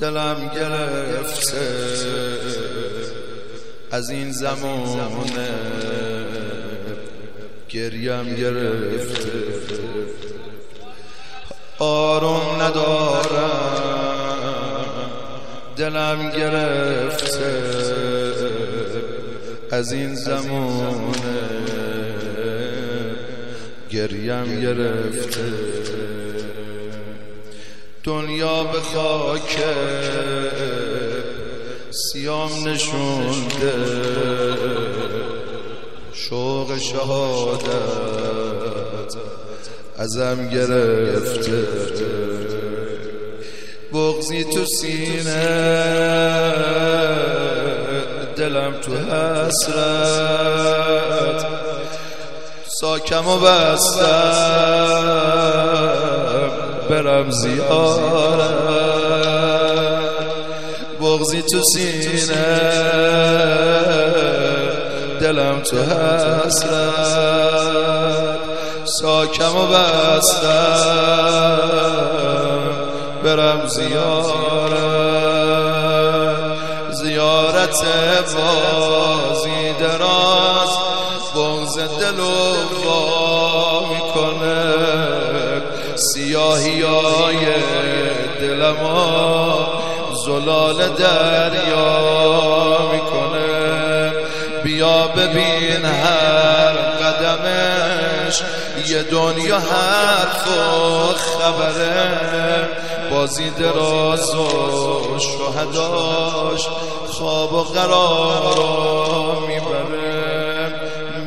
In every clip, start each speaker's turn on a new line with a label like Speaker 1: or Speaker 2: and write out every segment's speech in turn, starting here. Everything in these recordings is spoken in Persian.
Speaker 1: دلم گرفته از این زمانه گریم گرفته. آروم ندارم دلم گرفته از این زمانه گریم گرفته. دنیا به خاک سیام نشونده. شوق شهادت ازم گرفته. بغزی تو سینه دلم تو حسرت. ساکم و بستم. برم زیارت. بغزی تو سینه. دلم تو حسرت. ساکم و بستم. برم زیارت. زیارت بازی دراز. بغز دل و سیاهی های دلما زلال دریا می‌کنه. بیا ببین هر قدمش یه دنیا و خبره. بازی دراز و شهداش خواب و قرار رو می‌بره.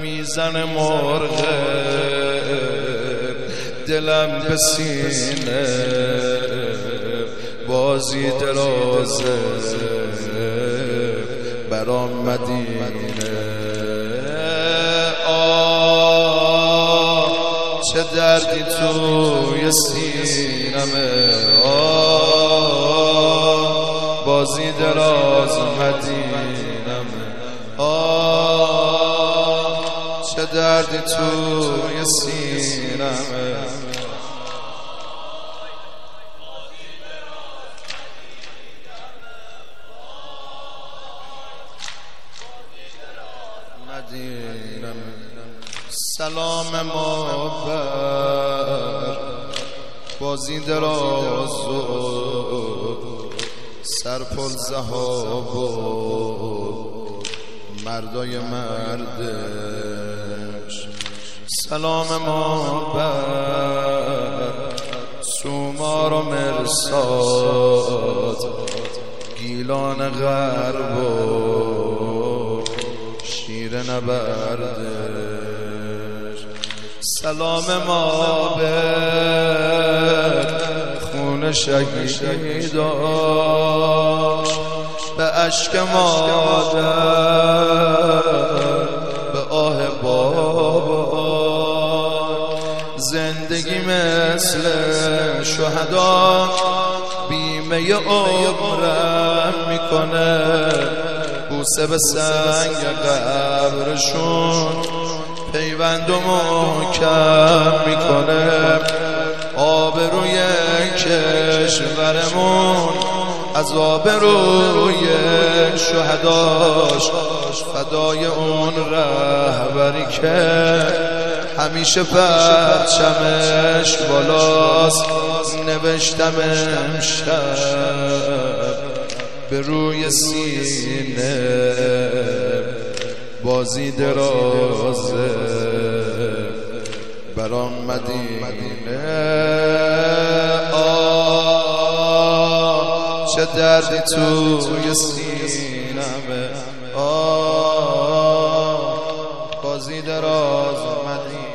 Speaker 1: میزن مرغه دلم به بازی درازه برام مدینه. آه چه دردی توی سینمه. آه بازی دراز مدینمه چه دردی توی سینمه. سلام ما بر بازی دراز و سرپل زهاب و مردای مردش سلام ما بر سومار و مرساد گیلان غرب و شیر نبردش سلام ما به خون شهیداش به عشق مادر زندگی مثل شهدا بیمه عمرم می‌کنه. بوسه به سنگ قبرشون پیوند و محکم می‌کنه آبروی کشورمون از آبروی شهداش فدای اون رهبری که همیشه پرچمش بالاست. نوشتم امشب به روی سینه. بازی درازه. برام مدینه. آه چه دردی توی سینمه. آه. دراز مدینه